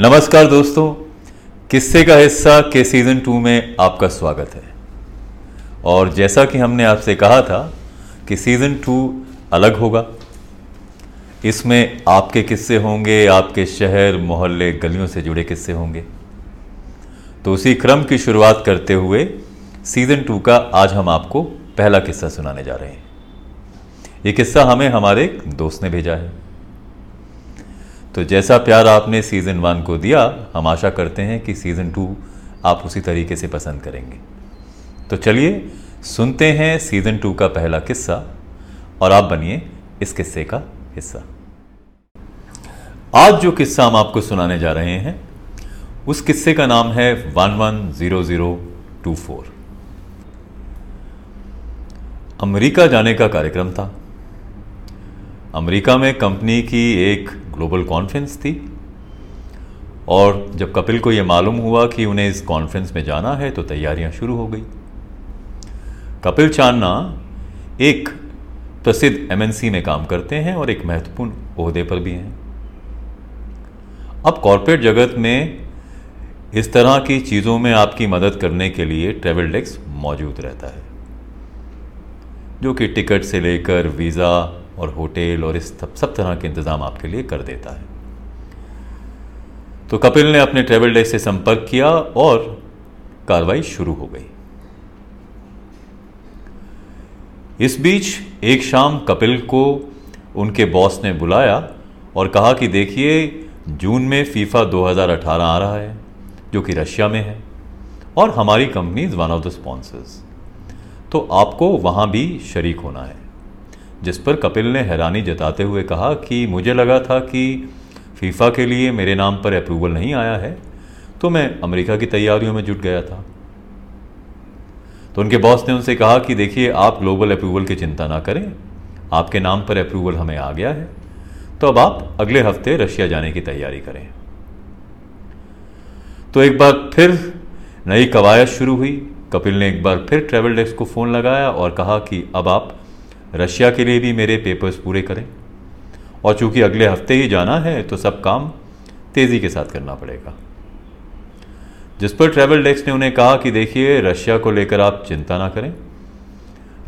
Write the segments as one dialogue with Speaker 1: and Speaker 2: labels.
Speaker 1: नमस्कार दोस्तों, किस्से का हिस्सा के सीज़न टू में आपका स्वागत है। और जैसा कि हमने आपसे कहा था कि सीज़न टू अलग होगा। इसमें आपके किस्से होंगे, आपके शहर, मोहल्ले, गलियों से जुड़े किस्से होंगे। तो उसी क्रम की शुरुआत करते हुए सीज़न टू का आज हम आपको पहला किस्सा सुनाने जा रहे हैं। ये किस्सा हमें हमारे दोस्त ने भेजा है। तो जैसा प्यार आपने सीज़न वन को दिया, हम आशा करते हैं कि सीज़न टू आप उसी तरीके से पसंद करेंगे। तो चलिए, सुनते हैं सीज़न टू का पहला किस्सा और आप बनिए इस किस्से का हिस्सा। आज जो किस्सा हम आपको सुनाने जा रहे हैं, उस किस्से का नाम है one one zero zero two four अमरीका जाने का कार्यक्रम था। अमेरिका में कंपनी की एक ग्लोबल कॉन्फ्रेंस थी और जब कपिल को यह मालूम हुआ कि उन्हें इस कॉन्फ्रेंस में जाना है तो तैयारियाँ शुरू हो गई। कपिल चांदना एक प्रसिद्ध एमएनसी में काम करते हैं और एक महत्वपूर्ण ओहदे पर भी हैं। अब कॉरपोरेट जगत में इस तरह की चीज़ों में आपकी मदद करने के लिए ट्रेवल डेस्क मौजूद रहता है, जो कि टिकट से लेकर वीज़ा और होटल और इस सब तरह के इंतज़ाम आपके लिए कर देता है। तो कपिल ने अपने ट्रेवल डेस्क से संपर्क किया और कार्रवाई शुरू हो गई। इस बीच एक शाम कपिल को उनके बॉस ने बुलाया और कहा कि देखिए, जून में फीफा 2018 आ रहा है, जो कि रशिया में है और हमारी company is one of the sponsors तो आपको वहाँ भी शरीक होना है। जिस पर कपिल ने हैरानी जताते हुए कहा कि मुझे लगा था कि फीफा के लिए मेरे नाम पर अप्रूवल नहीं आया है तो मैं अमेरिका की तैयारियों में जुट गया था। तो उनके बॉस ने उनसे कहा कि देखिए, आप ग्लोबल अप्रूवल की चिंता ना करें, आपके नाम पर अप्रूवल हमें आ गया है तो अब आप अगले हफ़्ते रशिया जाने की तैयारी करें। तो एक बार फिर नई कवायद शुरू हुई, कपिल ने एक बार फिर ट्रेवल डेस्क को फ़ोन लगाया और कहा कि अब आप रशिया के लिए भी मेरे पेपर्स पूरे करें। और चूँकि अगले हफ़्ते ही जाना है तो सब काम तेज़ी के साथ करना पड़ेगा। जिस पर ट्रैवल डेस्क ने उन्हें कहा कि देखिए, रशिया को लेकर आप चिंता ना करें।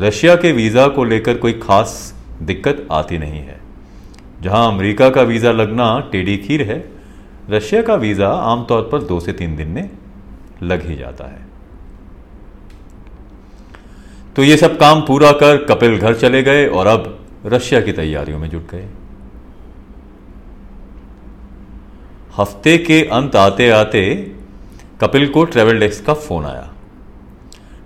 Speaker 1: रशिया के वीज़ा को लेकर कोई खास दिक्कत आती नहीं है। जहाँ अमेरिका का वीज़ा लगना टेढ़ी खीर है, रशिया का वीज़ा आमतौर पर दो से तीन दिन में लग ही जाता है। तो ये सब काम पूरा कर कपिल घर चले गए और अब रशिया की तैयारियों में जुट गए। हफ़्ते के अंत आते आते कपिल को ट्रेवल डेस्क का फ़ोन आया।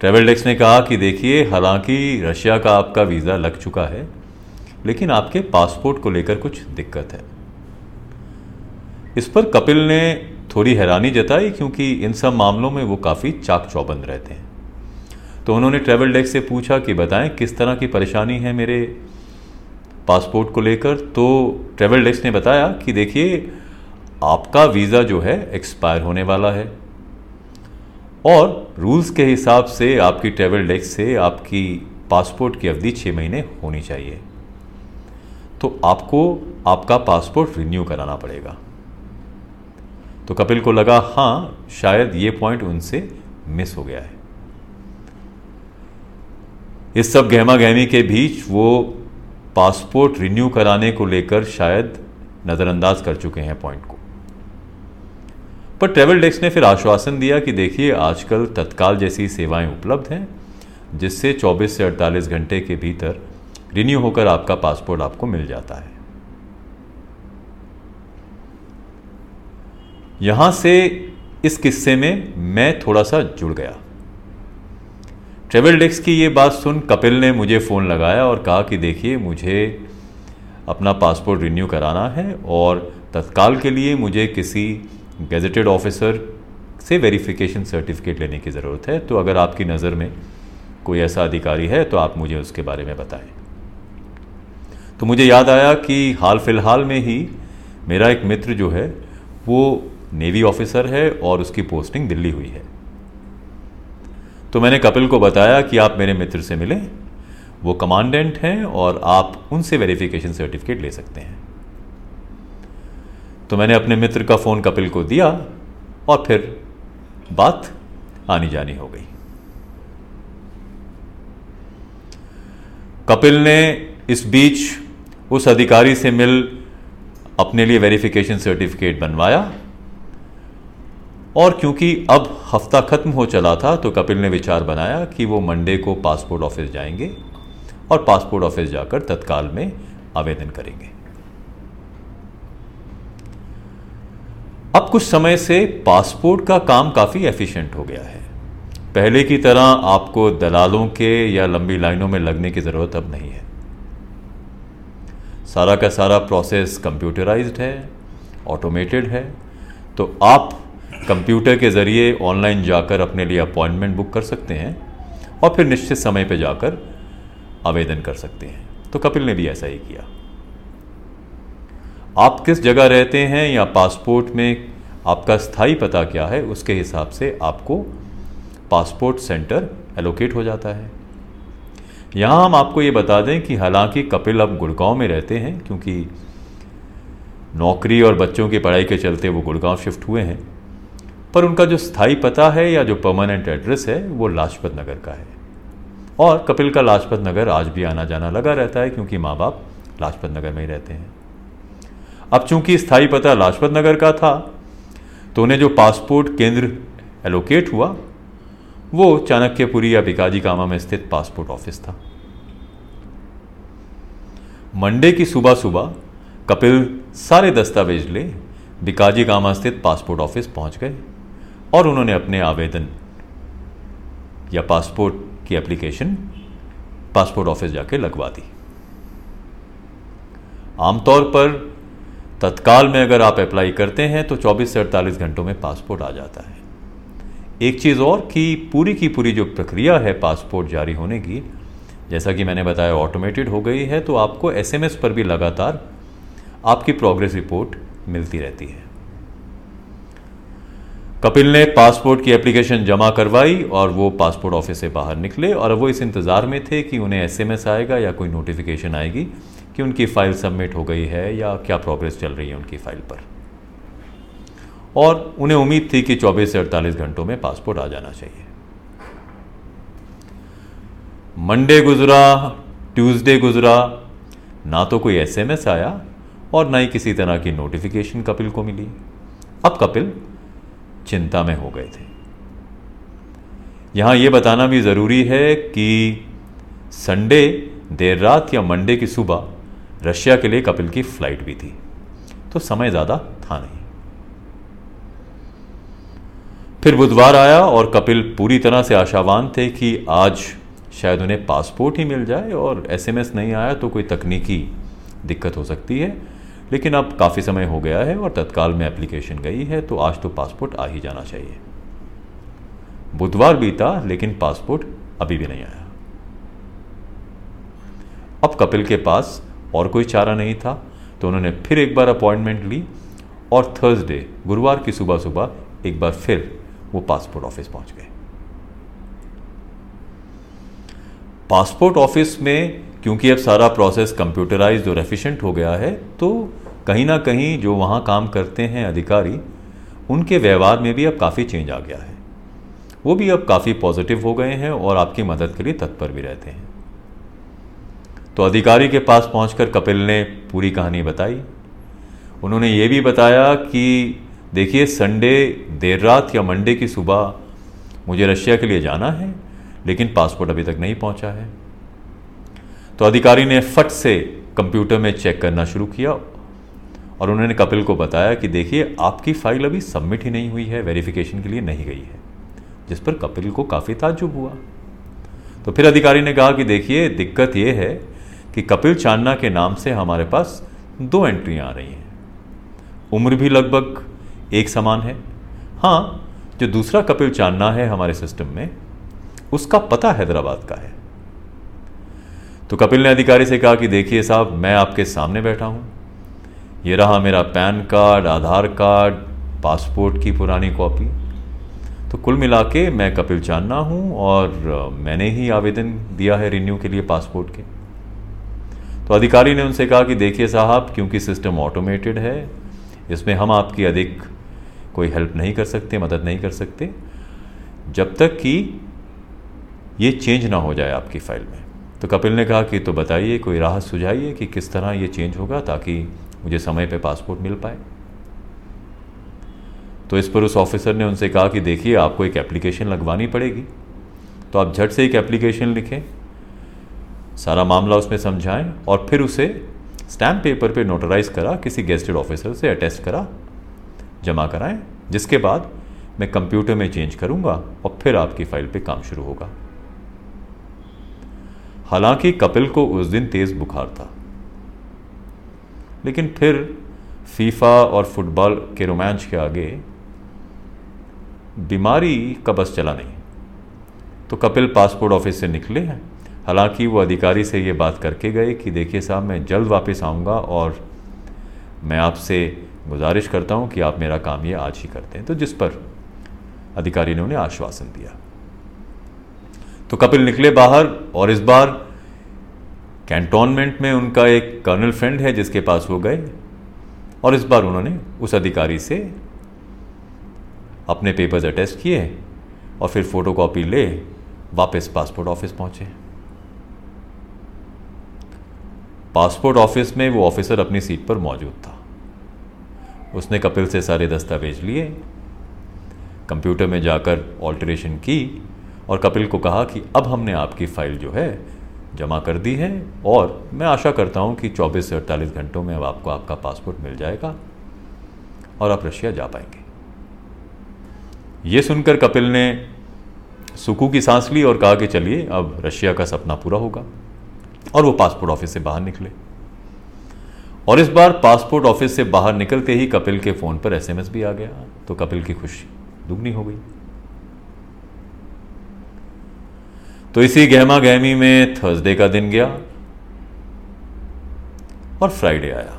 Speaker 1: ट्रेवल डेस्क ने कहा कि देखिए, हालाँकि रशिया का आपका वीज़ा लग चुका है, लेकिन आपके पासपोर्ट को लेकर कुछ दिक्कत है। इस पर कपिल ने थोड़ी हैरानी जताई, क्योंकि इन सब मामलों में वो काफ़ी चाक चौबंद रहते हैं। तो उन्होंने ट्रैवल डेस्क से पूछा कि बताएँ, किस तरह की परेशानी है मेरे पासपोर्ट को लेकर? तो ट्रैवल डेस्क ने बताया कि देखिए, आपका वीज़ा जो है एक्सपायर होने वाला है। और रूल्स के हिसाब से आपकी ट्रैवल डेस्क से आपकी पासपोर्ट की अवधि छः महीने होनी चाहिए। तो आपको आपका पासपोर्ट रिन्यू कराना पड़ेगा। तो कपिल को लगा हाँ शायद ये पॉइंट उनसे मिस हो गया है। इस सब गहमा गहमी के बीच वो पासपोर्ट रिन्यू कराने को लेकर शायद नज़रअंदाज कर चुके हैं पॉइंट को। पर ट्रेवल डेस्क ने फिर आश्वासन दिया कि देखिए, आजकल तत्काल जैसी सेवाएँ उपलब्ध हैं, जिससे 24 से 48 घंटे के भीतर रिन्यू होकर आपका पासपोर्ट आपको मिल जाता है। यहाँ से इस किस्से में मैं थोड़ा सा जुड़ गया। ट्रेवल डेस्क की ये बात सुन कपिल ने मुझे फ़ोन लगाया और कहा कि देखिए, मुझे अपना पासपोर्ट रिन्यू कराना है और तत्काल के लिए मुझे किसी गेजेटेड ऑफिसर से वेरिफिकेशन सर्टिफिकेट लेने की ज़रूरत है। तो अगर आपकी नज़र में कोई ऐसा अधिकारी है तो आप मुझे उसके बारे में बताएँ। तो मुझे याद आया कि हाल फ़िलहाल में ही मेरा एक मित्र जो है, वो नेवी ऑफिसर है और उसकी पोस्टिंग दिल्ली हुई है। तो मैंने कपिल को बताया कि आप मेरे मित्र से मिले। वो कमांडेंट हैं और आप उनसे वेरिफिकेशन सर्टिफिकेट ले सकते हैं। तो मैंने अपने मित्र का फ़ोन कपिल को दिया और फिर बात आनी जानी हो गई। कपिल ने इस बीच उस अधिकारी से मिल अपने लिए वेरिफिकेशन सर्टिफिकेट बनवाया। और क्योंकि अब हफ़्ता खत्म हो चला था तो कपिल ने विचार बनाया कि वो मंडे को पासपोर्ट ऑफ़िस जाएँगे और पासपोर्ट ऑफ़िस जाकर तत्काल में आवेदन करेंगे। अब कुछ समय से पासपोर्ट का काम काफ़ी एफिशिएंट हो गया है। पहले की तरह आपको दलालों के या लंबी लाइनों में लगने की ज़रूरत अब नहीं है। सारा का सारा प्रोसेस कंप्यूटराइज्ड है ऑटोमेटेड है तो आप कंप्यूटर के ज़रिए ऑनलाइन जाकर अपने लिए अपॉइंटमेंट बुक कर सकते हैं और फिर निश्चित समय पर जाकर आवेदन कर सकते हैं। तो कपिल ने भी ऐसा ही किया। आप किस जगह रहते हैं या पासपोर्ट में आपका स्थायी पता क्या है, उसके हिसाब से आपको पासपोर्ट सेंटर एलोकेट हो जाता है। यहाँ हम आपको ये बता दें कि हालाँकि कपिल अब गुड़गांव में रहते हैं, क्योंकि नौकरी और बच्चों की पढ़ाई के चलते वो गुड़गांव शिफ्ट हुए हैं। पर उनका जो स्थायी पता है या जो परमानेंट एड्रेस है, वो लाजपत नगर का है। और कपिल का लाजपत नगर आज भी आना जाना लगा रहता है क्योंकि माँ बाप लाजपत नगर में ही रहते हैं। अब चूँकि स्थायी पता लाजपत नगर का था तो उन्हें जो पासपोर्ट केंद्र एलोकेट हुआ, वो चाणक्यपुरी या बिकाजी कामा में स्थित पासपोर्ट ऑफ़िस था। मंडे की सुबह सुबह कपिल सारे दस्तावेज़ ले बिकाजी कामा स्थित पासपोर्ट ऑफ़िस पहुँच गए। और उन्होंने अपने आवेदन या पासपोर्ट की एप्लीकेशन पासपोर्ट ऑफ़िस जाके लगवा दी। आमतौर पर तत्काल में अगर आप अप्लाई करते हैं तो 24 से 48 घंटों में पासपोर्ट आ जाता है। एक चीज़ और कि पूरी की पूरी जो प्रक्रिया है पासपोर्ट जारी होने की, जैसा कि मैंने बताया ऑटोमेटेड हो गई है तो आपको एसएमएस पर भी लगातार आपकी प्रोग्रेस रिपोर्ट मिलती रहती है। कपिल ने पासपोर्ट की एप्लीकेशन जमा करवाई और वो पासपोर्ट ऑफ़िस से बाहर निकले और वो इस इंतज़ार में थे कि उन्हें एसएमएस आएगा या कोई नोटिफिकेशन आएगी कि उनकी फ़ाइल सबमिट हो गई है या क्या प्रोग्रेस चल रही है उनकी फ़ाइल पर। और उन्हें उम्मीद थी कि 24 से 48 घंटों में पासपोर्ट आ जाना चाहिए। मंडे गुजरा, ट्यूसडे गुजरा, ना तो कोई एसएमएस आया और ना ही किसी तरह की नोटिफिकेशन कपिल को मिली। अब कपिल चिंता में हो गए थे। यहाँ यह बताना भी ज़रूरी है कि संडे, देर रात या मंडे की सुबह रशिया के लिए कपिल की फ़्लाइट भी थी तो समय ज़्यादा था नहीं। फिर बुधवार आया और कपिल पूरी तरह से आशावान थे कि आज शायद उन्हें पासपोर्ट ही मिल जाए और एसएमएस नहीं आया तो कोई तकनीकी दिक्कत हो सकती है। लेकिन अब काफ़ी समय हो गया है और तत्काल में एप्लीकेशन गई है तो आज तो पासपोर्ट आ ही जाना चाहिए। बुधवार बीता, लेकिन पासपोर्ट अभी भी नहीं आया। अब कपिल के पास और कोई चारा नहीं था तो उन्होंने फिर एक बार अपॉइंटमेंट ली और थर्सडे गुरुवार की सुबह सुबह एक बार फिर वो पासपोर्ट ऑफ़िस पहुँच गए। पासपोर्ट ऑफ़िस में, क्योंकि अब सारा प्रोसेस कंप्यूटराइज और एफिशिएंट हो गया है तो कहीं ना कहीं जो वहाँ काम करते हैं अधिकारी, उनके व्यवहार में भी अब काफ़ी चेंज आ गया है। वो भी अब काफ़ी पॉजिटिव हो गए हैं और आपकी मदद के लिए तत्पर भी रहते हैं। तो अधिकारी के पास पहुंचकर कपिल ने पूरी कहानी बताई। उन्होंने ये भी बताया कि, देखिए, संडे देर रात या मंडे की सुबह मुझे रशिया के लिए जाना है, लेकिन पासपोर्ट अभी तक नहीं पहुँचा है। तो अधिकारी ने फट से कंप्यूटर में चेक करना शुरू किया और उन्होंने कपिल को बताया कि देखिए, आपकी फ़ाइल अभी सबमिट ही नहीं हुई है, वेरिफिकेशन के लिए नहीं गई है, जिस पर कपिल को काफ़ी ताजुब हुआ। तो फिर अधिकारी ने कहा कि देखिए, दिक्कत यह है कि कपिल चांदना के नाम से हमारे पास दो एंट्रियाँ आ रही हैं। उम्र भी लगभग एक समान है। हाँ जो दूसरा कपिल चांदना है हमारे सिस्टम में, उसका पता हैदराबाद का है। तो कपिल ने अधिकारी से कहा कि देखिए साहब, मैं आपके सामने बैठा हूँ। ये रहा मेरा PAN card, Aadhaar card, passport की पुरानी कॉपी। तो कुल मिला के मैं कपिल चांदना हूँ और मैंने ही आवेदन दिया है रिन्यू के लिए पासपोर्ट के। तो अधिकारी ने उनसे कहा कि देखिए साहब, क्योंकि सिस्टम ऑटोमेटेड है, इसमें हम आपकी अधिक कोई हेल्प नहीं कर सकते, मदद नहीं कर सकते, जब तक कि ये चेंज ना हो जाए आपकी फ़ाइल में। तो कपिल ने कहा कि तो बताइए, कोई राह सुझाइए कि किस तरह ये चेंज होगा ताकि मुझे समय पे पासपोर्ट मिल पाए। तो इस पर उस ऑफिसर ने उनसे कहा कि देखिए, आपको एक एप्लीकेशन लगवानी पड़ेगी। तो आप झट से एक एप्लीकेशन लिखें, सारा मामला उसमें समझाएँ और फिर उसे स्टैम्प पेपर पे नोटराइज करा, किसी गेस्टेड ऑफिसर से अटेस्ट करा, जमा कराएँ, जिसके बाद मैं कंप्यूटर में चेंज करूँगा और फिर आपकी फ़ाइल पे काम शुरू होगा। हालाँकि कपिल को उस दिन तेज बुखार था। लेकिन फिर फीफा और फुटबॉल के रोमांच के आगे बीमारी का बस चला नहीं। तो कपिल पासपोर्ट ऑफ़िस से निकले हैं। हालाँकि वो अधिकारी से ये बात करके गए कि देखिए साहब, मैं जल्द वापस आऊँगा और मैं आपसे गुजारिश करता हूँ कि आप मेरा काम ये आज ही करते हैं तो जिस पर अधिकारी ने उन्हें आश्वासन दिया। तो कपिल निकले बाहर और इस बार कैंटोनमेंट में उनका एक कर्नल फ्रेंड है जिसके पास वो गए और इस बार उन्होंने उस अधिकारी से अपने पेपर्स अटेस्ट किए और फिर फ़ोटो कॉपी ले वापस पासपोर्ट ऑफ़िस पहुँचे। पासपोर्ट ऑफ़िस में वो ऑफिसर अपनी सीट पर मौजूद था। उसने कपिल से सारे दस्तावेज़ लिए कंप्यूटर में जाकर ऑल्टरेशन की और कपिल को कहा कि अब हमने आपकी फ़ाइल जो है जमा कर दी है और मैं आशा करता हूँ कि 24 से 48 घंटों में अब आपको आपका पासपोर्ट मिल जाएगा और आप रशिया जा पाएँगे। ये सुनकर कपिल ने सुकू की सांस ली और कहा कि चलिए, अब रशिया का सपना पूरा होगा और वो पासपोर्ट ऑफ़िस से बाहर निकले। और इस बार पासपोर्ट ऑफ़िस से बाहर निकलते ही कपिल के फ़ोन पर एसएमएस भी आ गया। तो कपिल की खुशी दुगनी हो गई। तो इसी गहमा गहमी में थर्सडे का दिन गया और फ्राइडे आया।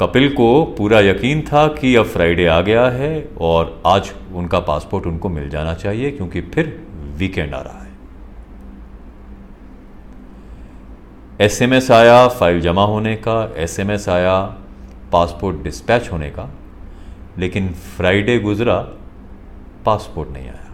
Speaker 1: कपिल को पूरा यकीन था कि अब फ्राइडे आ गया है और आज उनका पासपोर्ट उनको मिल जाना चाहिए क्योंकि फिर वीकेंड आ रहा है। एसएमएस आया फ़ाइल जमा होने का एसएमएस आया, पासपोर्ट डिस्पैच होने का, लेकिन फ्राइडे गुजरा, पासपोर्ट नहीं आया।